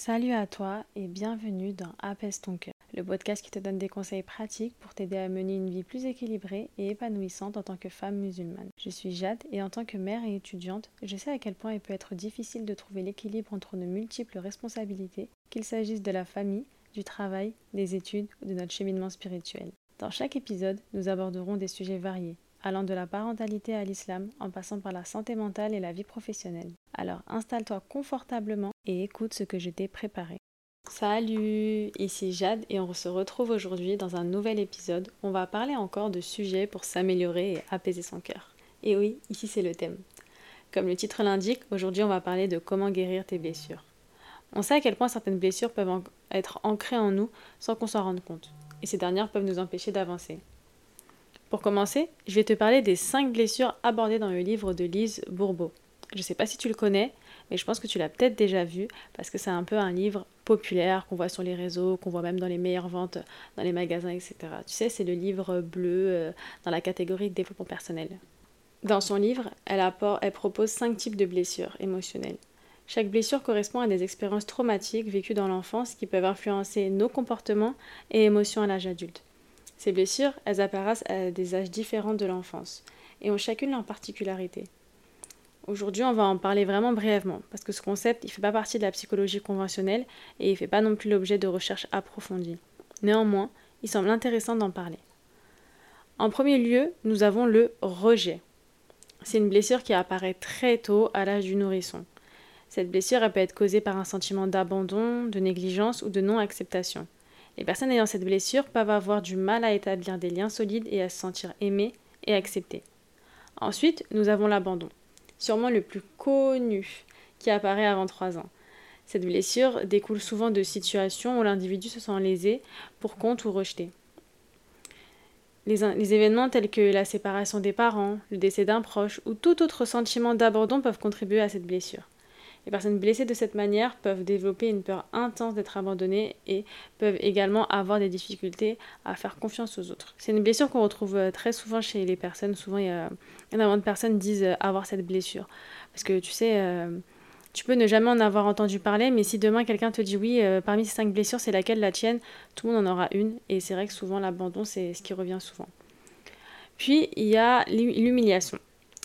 Salut à toi et bienvenue dans Apaise ton cœur, le podcast qui te donne des conseils pratiques pour t'aider à mener une vie plus équilibrée et épanouissante en tant que femme musulmane. Je suis Jade et en tant que mère et étudiante, je sais à quel point il peut être difficile de trouver l'équilibre entre nos multiples responsabilités, qu'il s'agisse de la famille, du travail, des études ou de notre cheminement spirituel. Dans chaque épisode, nous aborderons des sujets variés, allant de la parentalité à l'islam en passant par la santé mentale et la vie professionnelle. Alors installe-toi confortablement et écoute ce que je t'ai préparé. Salut, ici Jade et on se retrouve aujourd'hui dans un nouvel épisode on va parler encore de sujets pour s'améliorer et apaiser son cœur. Et oui, ici c'est le thème. Comme le titre l'indique, aujourd'hui on va parler de comment guérir tes blessures. On sait à quel point certaines blessures peuvent être ancrées en nous sans qu'on s'en rende compte, et ces dernières peuvent nous empêcher d'avancer. Pour commencer, je vais te parler des 5 blessures abordées dans le livre de Lise Bourbeau. Je ne sais pas si tu le connais, mais je pense que tu l'as peut-être déjà vu parce que c'est un peu un livre populaire qu'on voit sur les réseaux, qu'on voit même dans les meilleures ventes dans les magasins, etc. Tu sais, c'est le livre bleu euh, dans la catégorie développement personnel. Dans son livre, elle, elle propose 5 types de blessures émotionnelles. Chaque blessure correspond à des expériences traumatiques vécues dans l'enfance qui peuvent influencer nos comportements et émotions à l'âge adulte. Ces blessures, elles apparaissent à des âges différents de l'enfance et ont chacune leur particularité. Aujourd'hui, on va en parler vraiment brièvement parce que ce concept, il ne fait pas partie de la psychologie conventionnelle et il ne fait pas non plus l'objet de recherches approfondies. Néanmoins, il semble intéressant d'en parler. En premier lieu, nous avons le rejet. C'est une blessure qui apparaît très tôt à l'âge du nourrisson. Cette blessure peut être causée par un sentiment d'abandon, de négligence ou de non-acceptation. Les personnes ayant cette blessure peuvent avoir du mal à établir des liens solides et à se sentir aimées et acceptées. Ensuite, nous avons l'abandon, sûrement le plus connu, qui apparaît avant 3 ans. Cette blessure découle souvent de situations où l'individu se sent lésé, pour compte ou rejeté. Les, événements tels que la séparation des parents, le décès d'un proche ou tout autre sentiment d'abandon peuvent contribuer à cette blessure. Les personnes blessées de cette manière peuvent développer une peur intense d'être abandonnées et peuvent également avoir des difficultés à faire confiance aux autres. C'est une blessure qu'on retrouve euh, très souvent chez les personnes. Souvent, il y a énormément de personnes disent euh, avoir cette blessure. Parce que tu sais, euh, tu peux ne jamais en avoir entendu parler, mais si demain quelqu'un te dit oui, parmi ces cinq blessures, c'est laquelle la tienne, tout le monde en aura une. Et c'est vrai que souvent, l'abandon, c'est ce qui revient souvent. Puis, il y a l'humiliation.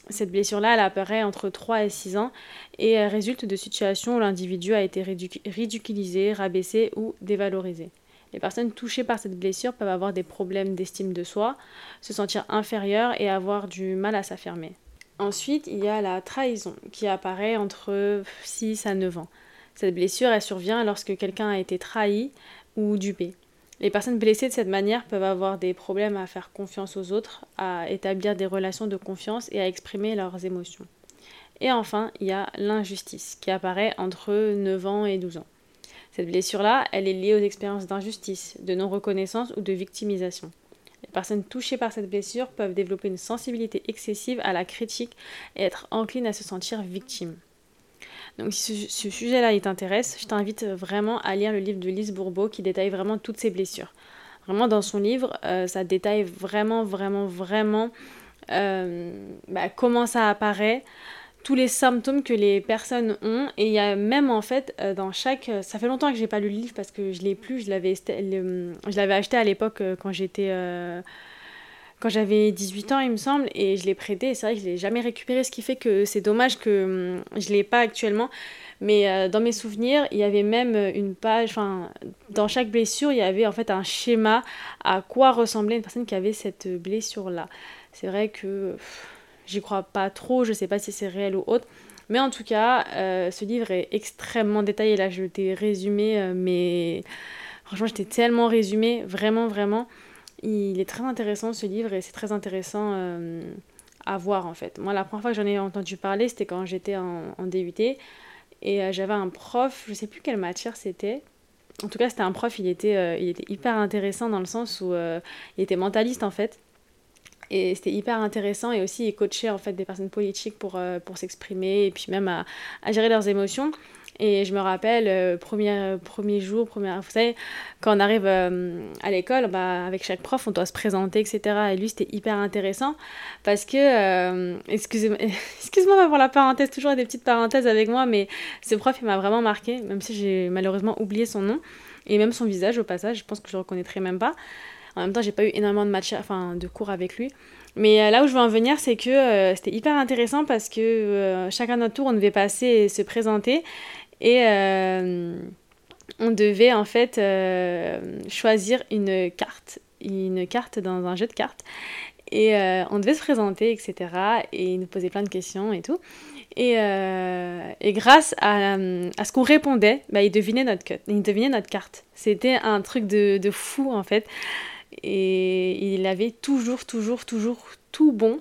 Cette blessure-là, elle apparaît entre 3 et 6 ans et résulte de situations où l'individu a été ridiculisé, rabaissé ou dévalorisé. Les personnes touchées par cette blessure peuvent avoir des problèmes d'estime de soi, se sentir inférieures et avoir du mal à s'affirmer. Ensuite, il y a la trahison qui apparaît entre 6 à 9 ans. Cette blessure, elle survient lorsque quelqu'un a été trahi ou dupé. Les personnes blessées de cette manière peuvent avoir des problèmes à faire confiance aux autres, à établir des relations de confiance et à exprimer leurs émotions. Et enfin, il y a l'injustice qui apparaît entre 9 ans et 12 ans. Cette blessure-là, elle est liée aux expériences d'injustice, de non-reconnaissance ou de victimisation. Les personnes touchées par cette blessure peuvent développer une sensibilité excessive à la critique et être enclines à se sentir victimes. Donc si ce, sujet-là t'intéresse, je t'invite vraiment à lire le livre de Lise Bourbeau qui détaille vraiment toutes ces blessures. Vraiment dans son livre, euh, ça détaille vraiment, vraiment, vraiment euh, bah, comment ça apparaît, tous les symptômes que les personnes ont. Et il y a même en fait euh, dans chaque... Ça fait longtemps que j'ai pas lu le livre parce que je l'ai plus, je je l'avais acheté à l'époque quand j'étais quand j'avais 18 ans, il me semble, et je l'ai prêté. C'est vrai que je l'ai jamais récupéré, ce qui fait que c'est dommage que hum, je l'ai pas actuellement. Mais euh, dans mes souvenirs, il y avait même une page, enfin, dans chaque blessure, il y avait en fait un schéma à quoi ressemblait une personne qui avait cette blessure-là. C'est vrai que j'y crois pas trop, je sais pas si c'est réel ou autre. Mais en tout cas, euh, ce livre est extrêmement détaillé. Là, je t'ai résumé, euh, mais franchement, j'étais tellement résumé, vraiment, vraiment. Il est très intéressant ce livre et c'est très intéressant euh, à voir en fait. Moi, la première fois que j'en ai entendu parler, c'était quand j'étais en, DUT et euh, j'avais un prof, je sais plus quelle matière c'était. En tout cas, c'était un prof, il était, euh, il était hyper intéressant dans le sens où il était mentaliste en fait. Et c'était hyper intéressant et aussi il coachait en fait des personnes politiques pour, pour s'exprimer et puis même à, à, gérer leurs émotions. Et je me rappelle, euh, premier, premier jour, première, vous savez, quand on arrive euh, à l'école, bah, avec chaque prof, on doit se présenter, etc. Et lui, c'était hyper intéressant parce que, euh, excusez-moi excuse pour la parenthèse, toujours des petites parenthèses avec moi, mais ce prof, il m'a vraiment marqué, même si j'ai malheureusement oublié son nom et même son visage au passage, je pense que je le reconnaîtrais même pas. En même temps, j'ai pas eu énormément de, enfin, de cours avec lui. Mais là où je veux en venir, c'est que c'était hyper intéressant parce que chacun notre tour, on devait passer et se présenter. Et euh, on devait en fait euh, choisir une carte, une carte dans un jeu de cartes. Et euh, on devait se présenter, etc. Et il nous posait plein de questions et tout. Et, et grâce à, à ce qu'on répondait, bah, il, devinait notre, il devinait notre carte. C'était un truc de, de fou en fait. Et il avait toujours, toujours, toujours tout bon.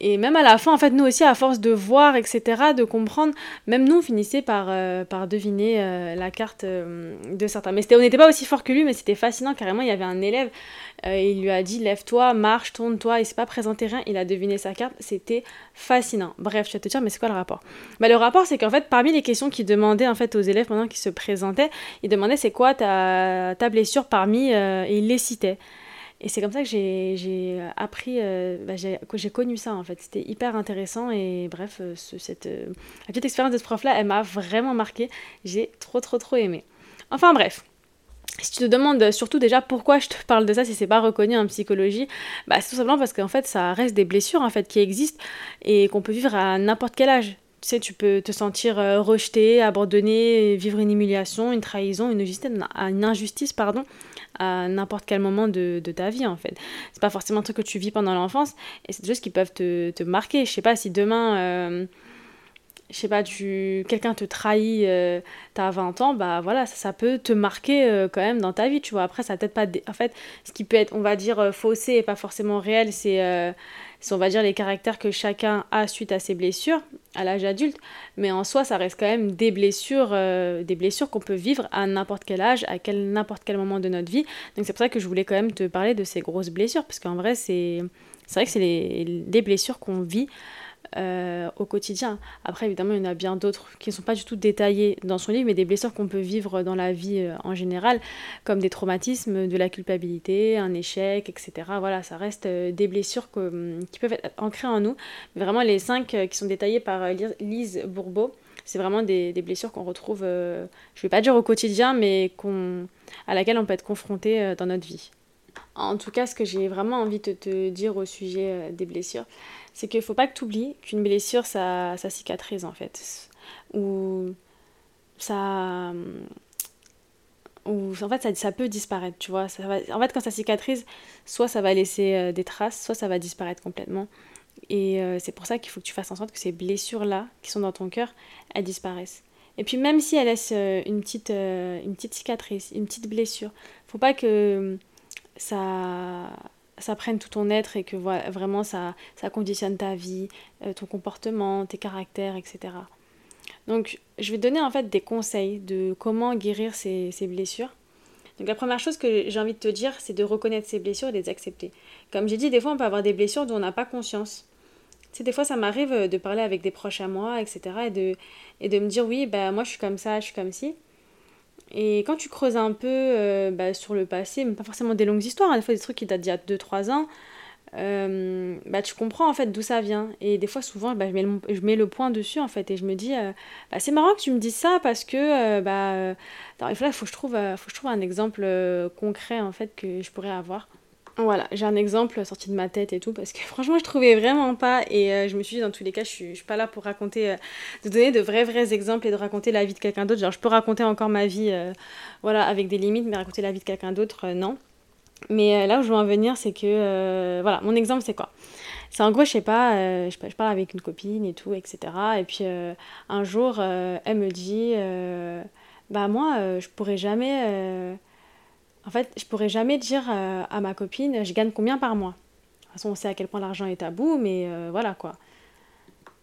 Et même à la fin, en fait, nous aussi, à force de voir, etc., de comprendre, même nous, on finissait par, euh, par deviner euh, la carte euh, de certains. Mais on n'était pas aussi fort que lui, mais c'était fascinant. Carrément, il y avait un élève, il lui a dit Lève-toi, marche, tourne-toi. Il s'est pas présenté rien, il a deviné sa carte. C'était fascinant. Bref, je vais te dire, mais c'est quoi le rapport? Bah, Le rapport, c'est qu'en fait, parmi les questions qu'il demandait en fait, aux élèves pendant qu'ils se présentaient, il demandait c'est quoi ta, ta blessure parmi. et il les citait. Et c'est comme ça que j'ai appris, euh, bah, j'ai connu ça en fait. C'était hyper intéressant et bref, euh, cette, euh, petite expérience de ce prof-là, elle m'a vraiment marqué. J'ai trop trop trop aimé. Enfin bref. Si tu te demandes surtout déjà pourquoi je te parle de ça si c'est pas reconnu en psychologie, bah c'est tout simplement parce qu'en fait ça reste des blessures en fait qui existent et qu'on peut vivre à n'importe quel âge. Tu sais, tu peux te sentir rejeté, abandonné, vivre une humiliation, une trahison, une injustice, pardon, à n'importe quel moment de, de, ta vie en fait. C'est pas forcément un truc que tu vis pendant l'enfance et c'est des choses qui peuvent te, te, marquer. Je sais pas si demain, euh, je sais pas, tu quelqu'un te trahit, euh, t'as 20 ans, bah voilà, ça, ça peut te marquer euh, quand même dans ta vie, tu vois. Après, ça peut-être pas. En fait, ce qui peut être, on va dire, faussé et pas forcément réel, c'est on va dire les caractères que chacun a suite à ses blessures à l'âge adulte, mais en soi ça reste quand même des blessures, euh, des blessures qu'on peut vivre à n'importe quel âge, à quel n'importe quel moment de notre vie. Donc c'est pour ça que je voulais quand même te parler de ces grosses blessures, parce qu'en vrai c'est vrai que c'est des blessures qu'on vit euh, au quotidien. Après, évidemment, il y en a bien d'autres qui ne sont pas du tout détaillées dans son livre, mais des blessures qu'on peut vivre dans la vie euh, en général, comme des traumatismes, de la culpabilité, un échec, etc. Voilà, ça reste euh, des blessures hum, qui peuvent être ancrées en nous. Vraiment, les cinq qui sont détaillées par Lise Bourbeau, c'est vraiment des, des blessures qu'on retrouve, je ne vais pas dire au quotidien, mais à laquelle on peut être confronté dans notre vie. En tout cas, ce que j'ai vraiment envie de te dire au sujet des blessures, c'est qu'il faut pas que tu oublies qu'une blessure, ça, ça cicatrise en fait. Ou ça. Ou en fait, ça, ça peut disparaître, tu vois. Ça va, en fait, quand ça cicatrise, soit ça va laisser euh, des traces, soit ça va disparaître complètement. Et euh, c'est pour ça qu'il faut que tu fasses en sorte que ces blessures-là, qui sont dans ton cœur, elles disparaissent. Et puis même si elles laissent euh, une, petite, une petite cicatrice, une petite blessure, faut pas que ça ça prenne tout ton être et que vraiment ça, ça conditionne ta vie, euh, ton comportement, tes caractères, etc. Donc je vais donner en fait des conseils de comment guérir ces, ces blessures. Donc la première chose que j'ai envie de te dire, c'est de reconnaître ces blessures et de les accepter. Comme j'ai dit, des fois on peut avoir des blessures dont on n'a pas conscience. Tu sais, des fois ça m'arrive de parler avec des proches à moi, etc. Et de, et de me dire oui, bah moi je suis comme ça, je suis comme ci. Et quand tu creuses un peu euh, bah, sur le passé, mais pas forcément des longues histoires, hein, des fois des trucs qui datent d'il y a 2-3 ans, euh, bah, tu comprends en fait d'où ça vient. Et des fois, souvent, bah, je, mets le, je mets le point dessus en fait et je me dis, euh, bah, c'est marrant que tu me dises ça parce que bah, il faut, faut, que je trouve, faut je trouve un exemple concret en fait que je pourrais avoir. Voilà, j'ai un exemple sorti de ma tête et tout, parce que franchement, je trouvais vraiment pas. Et euh, je me suis dit, dans tous les cas, je suis, je suis pas là pour raconter, euh, de donner de vrais, vrais exemples et de raconter la vie de quelqu'un d'autre. Genre, je peux raconter encore ma vie, euh, voilà, avec des limites, mais raconter la vie de quelqu'un d'autre, non. Mais là où je veux en venir, c'est que, voilà, mon exemple, c'est quoi? C'est en gros, je sais pas, je, parle avec une copine et tout, etc. Et puis, un jour, elle me dit, bah, moi, je pourrais jamais en fait, je pourrais jamais dire euh, à ma copine, je gagne combien par mois? De toute façon, on sait à quel point l'argent est tabou, mais euh, voilà quoi.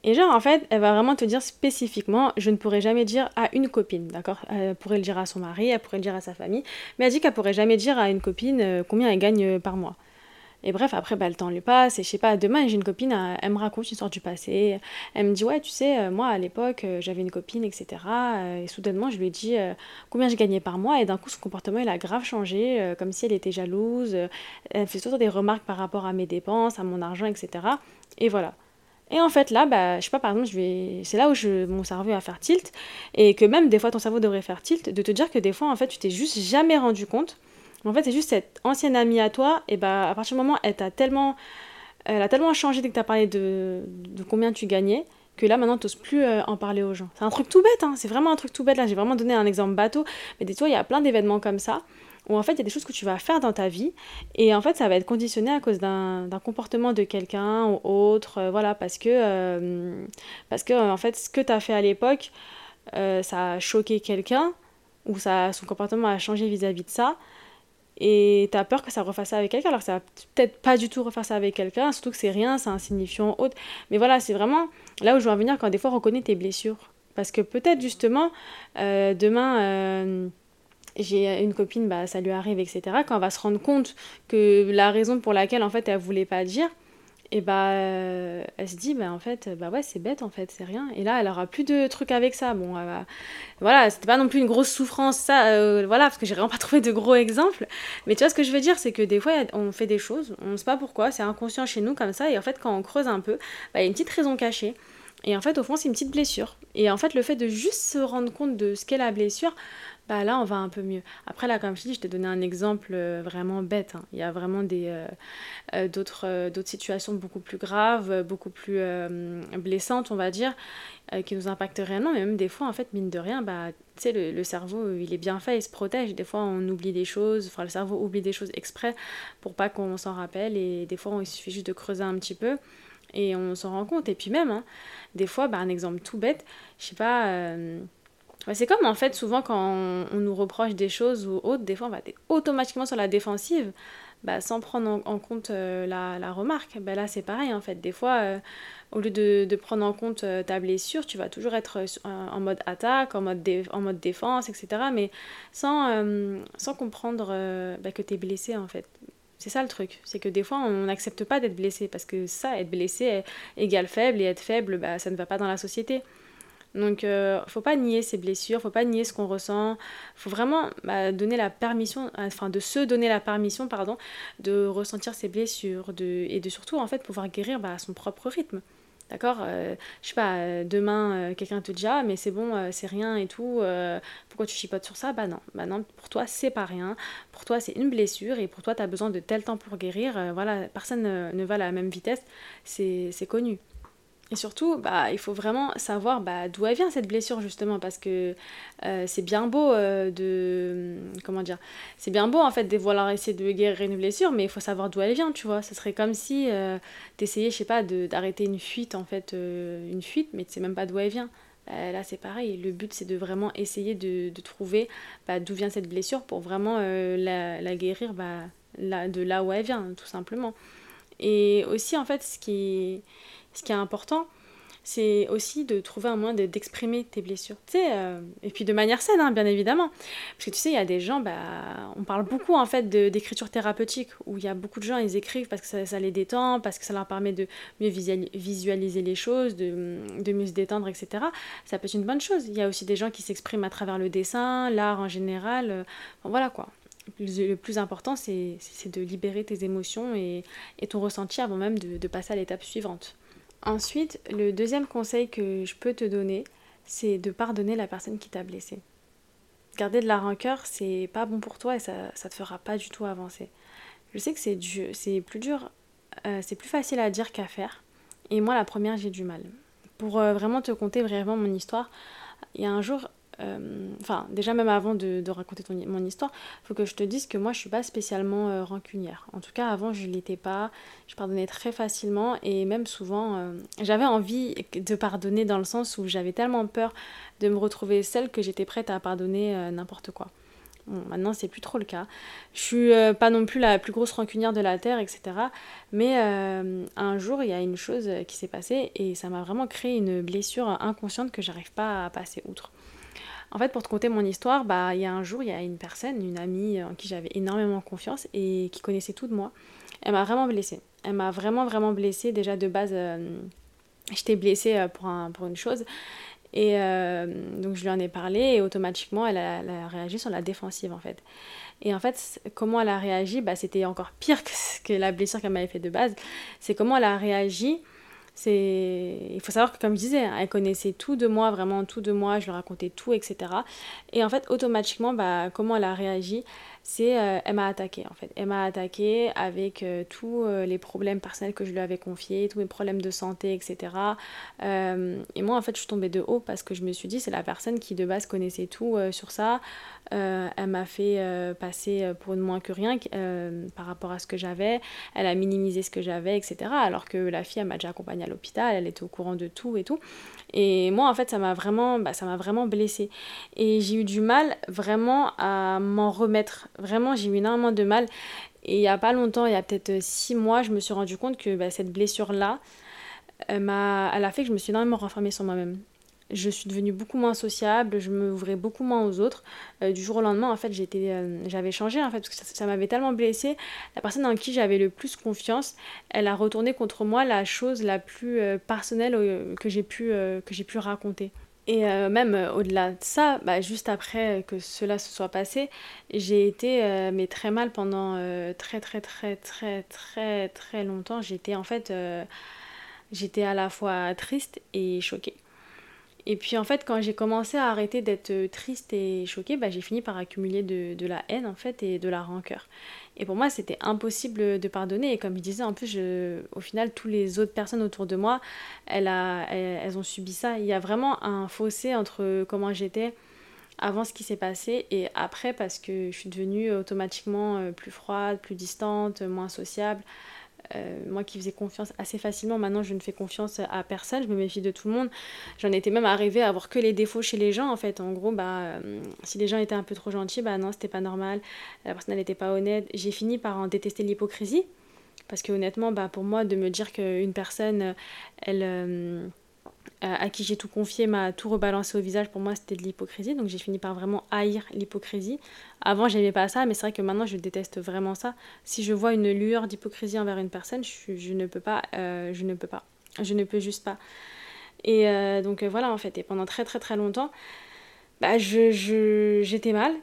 Et genre, en fait, elle va vraiment te dire spécifiquement, je ne pourrais jamais dire à une copine, d'accord? Elle pourrait le dire à son mari, elle pourrait le dire à sa famille, mais elle dit qu'elle pourrait jamais dire à une copine euh, combien elle gagne par mois. Et bref, après, bah, le temps lui passe, et je sais pas, demain, j'ai une copine, elle, me raconte une histoire du passé, elle me dit, ouais, tu sais, euh, moi, à l'époque, euh, j'avais une copine, etc. Euh, et soudainement, je lui ai dit combien je gagnais par mois, et d'un coup, son comportement, il a grave changé, comme si elle était jalouse, elle fait toujours des remarques par rapport à mes dépenses, à mon argent, etc. Et voilà. Et en fait, là, bah, je sais pas, par exemple, je vais... c'est là où je... mon cerveau va faire tilt, et que même des fois, ton cerveau devrait faire tilt, de te dire que des fois, en fait, tu t'es juste jamais rendu compte en fait, c'est juste cette ancienne amie à toi, et bah à partir du moment, elle t'a tellement, elle a tellement changé dès que tu as parlé de, de, combien tu gagnais, que là maintenant, tu n'oses plus euh, en parler aux gens. C'est un truc tout bête, hein, c'est vraiment un truc tout bête. Là, j'ai vraiment donné un exemple bateau, mais des toi, il y a plein d'événements comme ça où en fait il y a des choses que tu vas faire dans ta vie et en fait ça va être conditionné à cause d'un comportement de quelqu'un ou autre, euh, voilà, parce que, euh, parce que en fait ce que tu as fait à l'époque, ça a choqué quelqu'un ou ça, son comportement a changé vis-à-vis -vis de ça et tu as peur que ça refasse ça avec quelqu'un, alors que ça va peut-être pas du tout refaire ça avec quelqu'un, surtout que c'est rien, c'est insignifiant, autre. Mais voilà, c'est vraiment là où je veux en venir quand des fois reconnais tes blessures. Parce que peut-être justement, euh, demain, euh, j'ai une copine, bah, ça lui arrive, etc. Quand on va se rendre compte que la raison pour laquelle en fait elle voulait pas dire, et bah euh, elle se dit bah en fait bah ouais c'est bête en fait c'est rien. Et là elle aura plus de trucs avec ça. Bon voilà c'était pas non plus une grosse souffrance ça euh, voilà parce que j'ai vraiment pas trouvé de gros exemples. Mais tu vois ce que je veux dire c'est que des fois on fait des choses on ne sait pas pourquoi c'est inconscient chez nous comme ça et en fait quand on creuse un peu bah, il y a une petite raison cachée. Et en fait au fond c'est une petite blessure. Et en fait le fait de juste se rendre compte de ce qu'est la blessure bah là on va un peu mieux. Après là comme je dis, je t'ai donné un exemple euh, vraiment bête. Hein. Il y a vraiment des euh, euh, d'autres d'autres situations beaucoup plus graves, beaucoup plus blessantes on va dire, qui nous impactent réellement. Mais même des fois en fait mine de rien, bah tu sais le, cerveau il est bien fait, il se protège. Des fois on oublie des choses, enfin le cerveau oublie des choses exprès pour pas qu'on s'en rappelle. Et des fois il suffit juste de creuser un petit peu et on s'en rend compte. Et puis même hein, des fois, bah, un exemple tout bête, je sais pas c'est comme en fait, souvent quand on, nous reproche des choses ou autres, des fois on va être automatiquement sur la défensive, bah, sans prendre en, compte euh, la, remarque. Bah, là c'est pareil en fait. Des fois, euh, au lieu de, prendre en compte euh, ta blessure, tu vas toujours être en mode attaque, en mode, en mode défense, etc. Mais sans, sans comprendre bah, que tu es blessé en fait. C'est ça le truc, c'est que des fois on n'accepte pas d'être blessé parce que ça, être blessé égale faible et être faible, bah, ça ne va pas dans la société. Donc, euh, faut pas nier ses blessures, faut pas nier ce qu'on ressent. Faut vraiment bah, donner la permission, enfin de se donner la permission, pardon, de ressentir ses blessures, de, et de surtout en fait pouvoir guérir bah, à son propre rythme. D'accord euh, Je sais pas, euh, demain euh, quelqu'un te dit Ah, mais c'est bon, c'est rien et tout, pourquoi tu chipotes sur ça? Bah non, bah non, pour toi c'est pas rien, pour toi c'est une blessure et pour toi tu as besoin de tel temps pour guérir. voilà, personne ne va à la même vitesse, c'est connu. Et surtout, bah, il faut vraiment savoir bah, d'où elle vient cette blessure justement parce que euh, c'est bien beau euh, de comment dire, c'est bien beau en fait de vouloir essayer de guérir une blessure, mais il faut savoir d'où elle vient, tu vois. Ce serait comme si euh, t'essayais, je sais pas, d'arrêter une fuite en fait, une fuite, mais tu sais même pas d'où elle vient. Bah, là, c'est pareil. Le but, c'est de vraiment essayer de, de trouver bah, d'où vient cette blessure pour vraiment la, la, guérir bah, là, de là où elle vient, tout simplement. Et aussi, en fait, ce qui ce qui est important, c'est aussi de trouver un moyen d'exprimer tes blessures. Tu sais, euh, et puis de manière saine, hein, bien évidemment. Parce que tu sais, il y a des gens, bah, on parle beaucoup en fait d'écriture thérapeutique, où il y a beaucoup de gens, ils écrivent parce que ça, les détend, parce que ça leur permet de mieux visualiser les choses, de, mieux se détendre, etc. Ça peut être une bonne chose. Il y a aussi des gens qui s'expriment à travers le dessin, l'art en général. Euh, voilà quoi. Le plus important, c'est de libérer tes émotions et, ton ressenti avant même de passer à l'étape suivante. Ensuite, le deuxième conseil que je peux te donner, c'est de pardonner la personne qui t'a blessé. Garder de la rancœur, c'est pas bon pour toi et ça, ça te fera pas du tout avancer. Je sais que c'est c'est plus dur, euh, c'est plus facile à dire qu'à faire. Et moi, la première, j'ai du mal. Pour euh, vraiment te conter brièvement mon histoire, il y a un jour, euh, enfin déjà même avant de, raconter mon histoire, faut que je te dise que moi je suis pas spécialement euh, rancunière. En tout cas avant je l'étais pas, je pardonnais très facilement et même souvent euh, j'avais envie de pardonner dans le sens où j'avais tellement peur de me retrouver celle que j'étais prête à pardonner n'importe quoi. Bon, maintenant, c'est plus trop le cas. Je suis pas non plus la plus grosse rancunière de la Terre, etc. Mais un jour, il y a une chose qui s'est passée et ça m'a vraiment créé une blessure inconsciente que j'arrive pas à passer outre. En fait, pour te conter mon histoire, bah, il y a un jour, il y a une personne, une amie en qui j'avais énormément confiance et qui connaissait tout de moi, elle m'a vraiment blessée. Elle m'a vraiment, vraiment blessée. Déjà de base, j'étais blessée pour, un, pour une chose. Et donc je lui en ai parlé et automatiquement elle a, elle a, réagi sur la défensive en fait. Et en fait, comment elle a réagi, bah, c'était encore pire que, que la blessure qu'elle m'avait fait de base. C'est comment elle a réagi c'est il faut savoir que comme je disais hein, elle connaissait tout de moi vraiment tout de moi je lui racontais tout etc et en fait automatiquement bah comment elle a réagi? C'est euh, elle m'a attaqué en fait. Elle m'a attaqué avec euh, tous euh, les problèmes personnels que je lui avais confiés, tous mes problèmes de santé, etc. et moi en fait je suis tombée de haut parce que je me suis dit c'est la personne qui de base connaissait tout sur ça. elle m'a fait passer pour une moins que rien par rapport à ce que j'avais. Elle a minimisé ce que j'avais, etc. Alors que la fille elle m'a déjà accompagnée à l'hôpital, elle était au courant de tout et tout. Et moi en fait ça m'a vraiment, bah, ça m'a vraiment blessée. Et j'ai eu du mal vraiment à m'en remettre Vraiment, j'ai eu énormément de mal. Et il n'y a pas longtemps, il y a peut-être six mois, je me suis rendu compte que bah, cette blessure-là, elle, a fait que je me suis énormément renfermée sur moi-même. Je suis devenue beaucoup moins sociable, je m'ouvrais beaucoup moins aux autres. Euh, du jour au lendemain, en fait, j'étais, euh, j'avais changé, en fait, parce que ça, m'avait tellement blessée. La personne en qui j'avais le plus confiance, elle a retourné contre moi la chose la plus euh, personnelle que, j'ai pu, que j'ai pu raconter. Et euh, même euh, au-delà de ça, bah, juste après que cela se soit passé, j'ai été euh, mais très mal pendant très très très très très très longtemps. J'étais en fait, j'étais à la fois triste et choquée. Et puis en fait, quand j'ai commencé à arrêter d'être triste et choquée, bah, j'ai fini par accumuler de, de, la haine en fait et de la rancœur. Et pour moi, c'était impossible de pardonner. Et comme je disais, en plus, au final, toutes les autres personnes autour de moi, elles, elles, ont subi ça. Il y a vraiment un fossé entre comment j'étais avant ce qui s'est passé et après parce que je suis devenue automatiquement euh, plus froide, plus distante, moins sociable. Euh, moi qui faisais confiance assez facilement, maintenant je ne fais confiance à personne, je me méfie de tout le monde. J'en étais même arrivée à avoir que les défauts chez les gens en fait. En gros, bah, euh, si les gens étaient un peu trop gentils, bah non, c'était pas normal, la personne n'était pas honnête. J'ai fini par en détester l'hypocrisie. Parce que honnêtement, bah, pour moi, de me dire qu'une personne, elle... À qui j'ai tout confié m'a tout rebalancé au visage, pour moi c'était de l'hypocrisie. Donc j'ai fini par vraiment haïr l'hypocrisie. Avant j'aimais pas ça, mais c'est vrai que maintenant je déteste vraiment ça. Si je vois une lueur d'hypocrisie envers une personne, je, ne peux pas, euh, je ne peux pas, je ne peux juste pas. Et euh, donc euh, voilà en fait, et pendant très très très longtemps, bah, je, j'étais mal.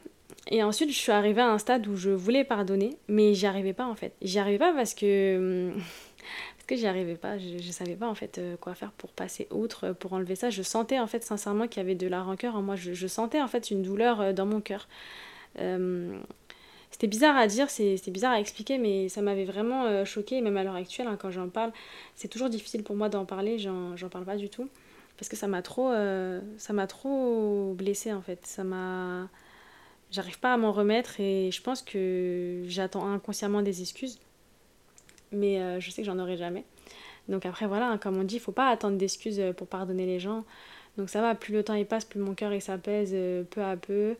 Et ensuite je suis arrivée à un stade où je voulais pardonner, mais j'y arrivais pas en fait. J'y arrivais pas parce que... Que j'y arrivais pas, je, je savais pas en fait euh, quoi faire pour passer outre, euh, pour enlever ça. Je sentais en fait sincèrement qu'il y avait de la rancœur en moi, je, sentais en fait une douleur euh, dans mon cœur. c'était bizarre à dire, c'était bizarre à expliquer, mais ça m'avait vraiment choqué, même à l'heure actuelle, hein, quand j'en parle, c'est toujours difficile pour moi d'en parler, j'en parle pas du tout, parce que ça m'a trop, trop blessée en fait, ça m'a... J'arrive pas à m'en remettre et je pense que j'attends inconsciemment des excuses mais euh, je sais que j'en aurai jamais. Donc après, voilà, hein, comme on dit, il faut pas attendre d'excuses euh, pour pardonner les gens. Donc ça va, plus le temps il passe, plus mon cœur il s'apaise euh, peu à peu.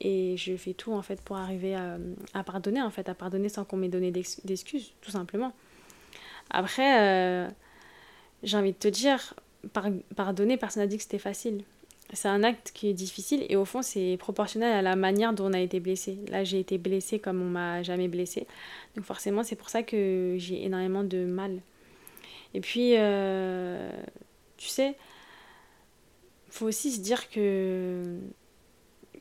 Et je fais tout en fait pour arriver à, pardonner, en fait, à pardonner sans qu'on m'ait donné d'excuses, tout simplement. Après, j'ai envie de te dire, pardonner, personne n'a dit que c'était facile c'est un acte qui est difficile et au fond c'est proportionnel à la manière dont on a été blessé. Là j'ai été blessée comme on m'a jamais blessée. Donc forcément c'est pour ça que j'ai énormément de mal. Et puis euh, tu sais, faut aussi se dire que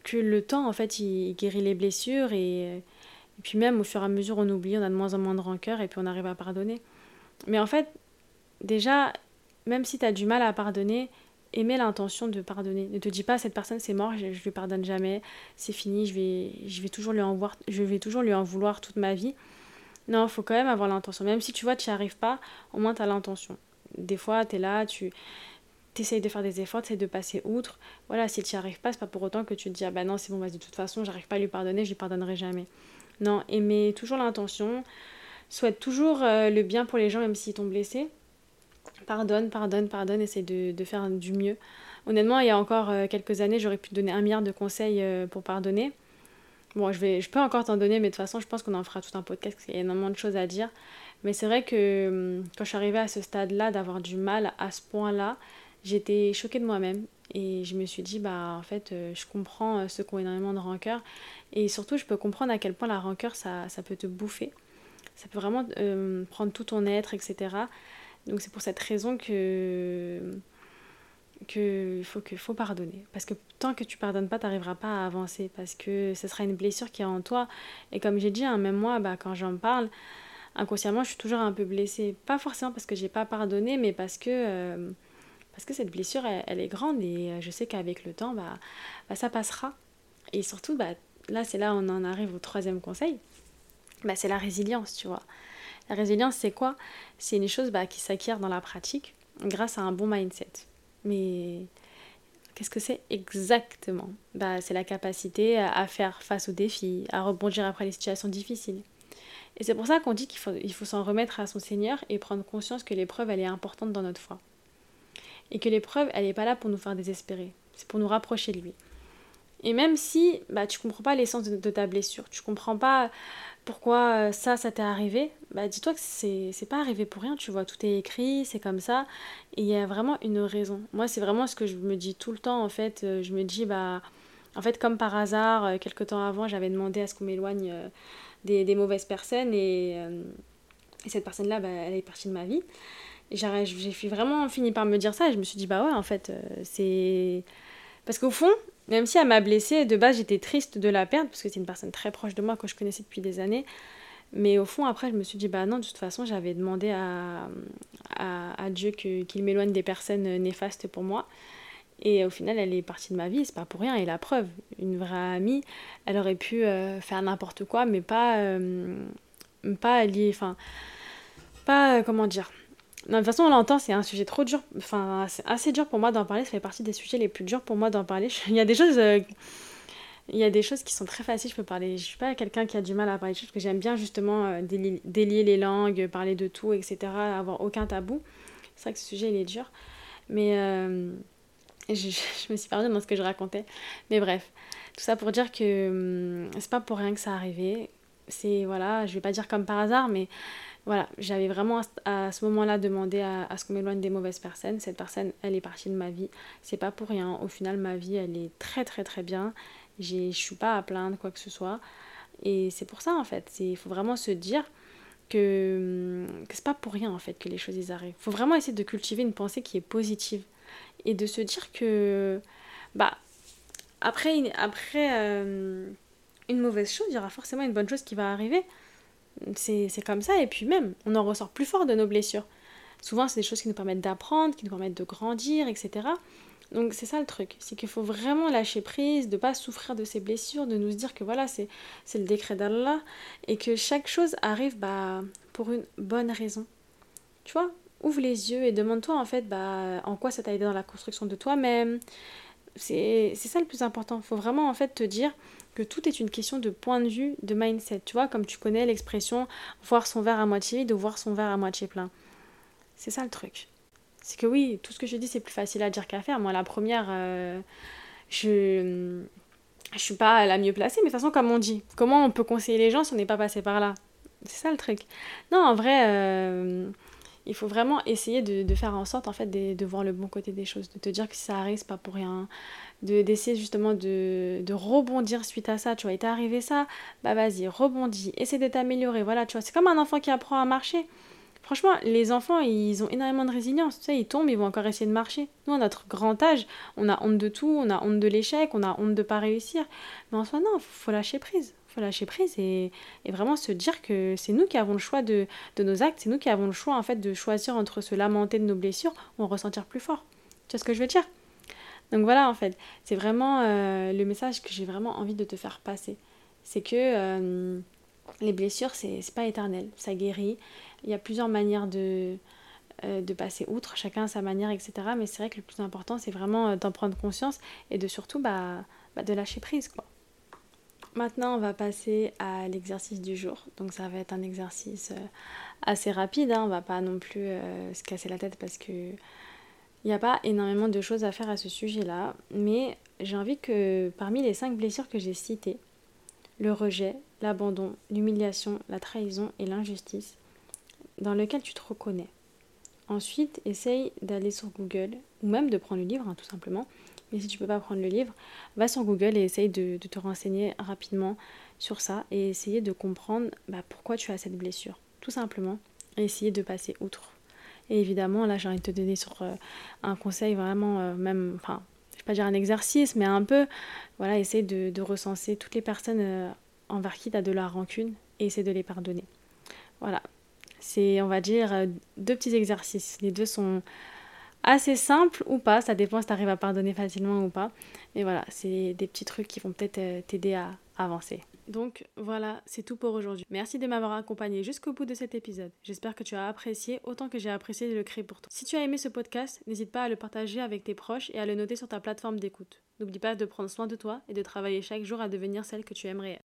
que le temps en fait il guérit les blessures et, et puis même au fur et à mesure on oublie, on a de moins en moins de rancœur et puis on arrive à pardonner. Mais en fait déjà même si tu as du mal à pardonner, aimer l'intention de pardonner. Ne te dis pas cette personne c'est mort, je, ne lui pardonne jamais, c'est fini, je vais, je vais toujours lui en je vais toujours lui en vouloir toute ma vie. Non, il faut quand même avoir l'intention. Même si tu vois, tu n'y arrives pas, au moins tu as l'intention. Des fois, tu es là, tu essayes de faire des efforts, tu de passer outre. Voilà, si tu n'y arrives pas, c'est pas pour autant que tu te dis, ah bah non, c'est bon, vas-y, de toute façon, j'arrive pas à lui pardonner, je lui pardonnerai jamais. Non, aimer toujours l'intention, souhaite toujours euh, le bien pour les gens, même s'ils t'ont blessé pardonne, pardonne, pardonne, essaie de, de, faire du mieux. Honnêtement, il y a encore euh, quelques années, j'aurais pu te donner un milliard de conseils euh, pour pardonner. Bon, je, vais, je peux encore t'en donner, mais de toute façon, je pense qu'on en fera tout un podcast parce qu'il y a énormément de choses à dire. Mais c'est vrai que hum, quand je suis arrivée à ce stade-là, d'avoir du mal à ce point-là, j'étais choquée de moi-même. Et je me suis dit, bah en fait, euh, je comprends ceux qui ont énormément de rancœur. Et surtout, je peux comprendre à quel point la rancœur, ça, ça peut te bouffer Ça peut vraiment euh, prendre tout ton être, etc. Donc c'est pour cette raison que qu'il faut, que, faut pardonner. Parce que tant que tu pardonnes pas, tu n'arriveras pas à avancer. Parce que ce sera une blessure qui est en toi. Et comme j'ai dit, hein, même moi, bah, quand j'en parle, inconsciemment, je suis toujours un peu blessée. Pas forcément parce que j'ai pas pardonné, mais parce que, euh, parce que cette blessure, elle, est grande. Et euh, je sais qu'avec le temps, bah, bah, ça passera. Et surtout, bah, là, c'est là on en arrive au troisième conseil. Bah, c'est la résilience, tu vois. La résilience, c'est quoi? C'est une chose bah, qui s'acquiert dans la pratique grâce à un bon mindset. Mais qu'est-ce que c'est exactement? Bah, C'est la capacité à faire face aux défis, à rebondir après les situations difficiles. Et c'est pour ça qu'on dit qu'il faut, il faut s'en remettre à son Seigneur et prendre conscience que l'épreuve, elle est importante dans notre foi. Et que l'épreuve, elle n'est pas là pour nous faire désespérer, c'est pour nous rapprocher de lui. Et même si bah, tu comprends pas l'essence de, de, ta blessure, tu comprends pas pourquoi ça, ça t'est arrivé, bah dis-toi que c'est, pas arrivé pour rien, tu vois, tout est écrit, c'est comme ça, et il y a vraiment une raison. Moi, c'est vraiment ce que je me dis tout le temps, en fait, euh, je me dis, bah, en fait, comme par hasard, euh, quelques temps avant, j'avais demandé à ce qu'on m'éloigne euh, des, des, mauvaises personnes, et, et cette personne-là, bah, elle est partie de ma vie. J'ai vraiment fini par me dire ça, et je me suis dit, bah ouais, en fait, c'est... Parce qu'au fond, même si elle m'a blessée, de base j'étais triste de la perdre, parce que c'est une personne très proche de moi que je connaissais depuis des années. Mais au fond, après, je me suis dit, bah non, de toute façon, j'avais demandé à, Dieu qu'il m'éloigne des personnes néfastes pour moi. Et au final, elle est partie de ma vie, c'est pas pour rien. Et la preuve, une vraie amie, elle aurait pu euh, faire n'importe quoi, mais pas, euh, pas enfin, pas, euh, comment dire, de toute façon, on l'entend, c'est un sujet trop dur, enfin, c'est assez dur pour moi d'en parler, ça fait partie des sujets les plus durs pour moi d'en parler. Il y a des choses, euh, il y a des choses qui sont très faciles, je peux parler, je suis pas quelqu'un qui a du mal à parler de choses, que j'aime bien justement euh, délier, les langues, parler de tout, etc., avoir aucun tabou. C'est vrai que ce sujet, il est dur, mais euh, je, je, me suis perdue dans ce que je racontais. Mais bref, tout ça pour dire que hum, c'est pas pour rien que ça arrivé. C'est, voilà, je vais pas dire comme par hasard, mais voilà, j'avais vraiment à ce moment-là demandé à, ce qu'on m'éloigne des mauvaises personnes. Cette personne, elle est partie de ma vie. C'est pas pour rien. Au final, ma vie, elle est très très très bien. Je suis pas à plaindre quoi que ce soit. Et c'est pour ça en fait. Il faut vraiment se dire que, que c'est pas pour rien en fait que les choses arrivent. Il faut vraiment essayer de cultiver une pensée qui est positive et de se dire que bah après, après euh, une mauvaise chose, il y aura forcément une bonne chose qui va arriver. C'est comme ça, et puis même, on en ressort plus fort de nos blessures. Souvent, c'est des choses qui nous permettent d'apprendre, qui nous permettent de grandir, etc. Donc c'est ça le truc, c'est qu'il faut vraiment lâcher prise, de pas souffrir de ces blessures, de nous dire que voilà, c'est le décret d'Allah, et que chaque chose arrive bah, pour une bonne raison. Tu vois, ouvre les yeux et demande-toi en fait bah, en quoi ça t'a aidé dans la construction de toi-même. C'est ça le plus important. Il faut vraiment en fait te dire que tout est une question de point de vue, de mindset. Tu vois, comme tu connais l'expression voir son verre à moitié vide voir son verre à moitié plein. C'est ça le truc. C'est que oui, tout ce que je dis, c'est plus facile à dire qu'à faire. Moi, la première, euh, je je suis pas la mieux placée, mais de toute façon, comme on dit, comment on peut conseiller les gens si on n'est pas passé par là? C'est ça le truc. Non, en vrai, euh, il faut vraiment essayer de, faire en sorte en fait de, voir le bon côté des choses, de te dire que ça arrive, c'est pas pour rien, d'essayer justement de, de, rebondir suite à ça, tu vois, il t'est arrivé ça, bah vas-y, rebondis, essaie de t'améliorer, voilà, tu vois, c'est comme un enfant qui apprend à marcher. Franchement, les enfants, ils ont énormément de résilience. Tu sais, ils tombent, ils vont encore essayer de marcher. Nous, à notre grand âge, on a honte de tout, on a honte de l'échec, on a honte de pas réussir. Mais en soi, non, faut lâcher prise lâcher prise et, vraiment se dire que c'est nous qui avons le choix de, nos actes, c'est nous qui avons le choix en fait de choisir entre se lamenter de nos blessures ou en ressentir plus fort. Tu vois ce que je veux dire? Donc voilà en fait, c'est vraiment euh, le message que j'ai vraiment envie de te faire passer. C'est que euh, les blessures, c'est pas éternel, ça guérit. Il y a plusieurs manières de, euh, de passer outre, chacun a sa manière, etc. Mais c'est vrai que le plus important, c'est vraiment d'en prendre conscience et de surtout bah, bah de lâcher prise quoi. Maintenant, on va passer à l'exercice du jour. Donc, ça va être un exercice euh, assez rapide. Hein. On va pas non plus euh, se casser la tête parce que il n'y a pas énormément de choses à faire à ce sujet-là. Mais j'ai envie que parmi les cinq blessures que j'ai citées, le rejet, l'abandon, l'humiliation, la trahison et l'injustice, dans lequel tu te reconnais. Ensuite, essaye d'aller sur Google ou même de prendre le livre, hein, tout simplement, mais si tu peux pas prendre le livre, va sur Google et essaye de, te renseigner rapidement sur ça et essayer de comprendre bah, pourquoi tu as cette blessure. tout simplement, et essayer de passer outre. Et évidemment, là, j'ai envie de te donner sur euh, un conseil vraiment, euh, même, enfin, je vais pas dire un exercice, mais un peu, voilà, essayer de, recenser toutes les personnes euh, envers qui tu as de la rancune et essayer de les pardonner. Voilà, c'est, on va dire, deux petits exercices. Les deux sont assez simples ou pas, ça dépend si tu arrives à pardonner facilement ou pas. Mais voilà, c'est des petits trucs qui vont peut-être t'aider à avancer. Donc voilà, c'est tout pour aujourd'hui. Merci de m'avoir accompagné jusqu'au bout de cet épisode. J'espère que tu as apprécié autant que j'ai apprécié de le créer pour toi. Si tu as aimé ce podcast, n'hésite pas à le partager avec tes proches et à le noter sur ta plateforme d'écoute. N'oublie pas de prendre soin de toi et de travailler chaque jour à devenir celle que tu aimerais être.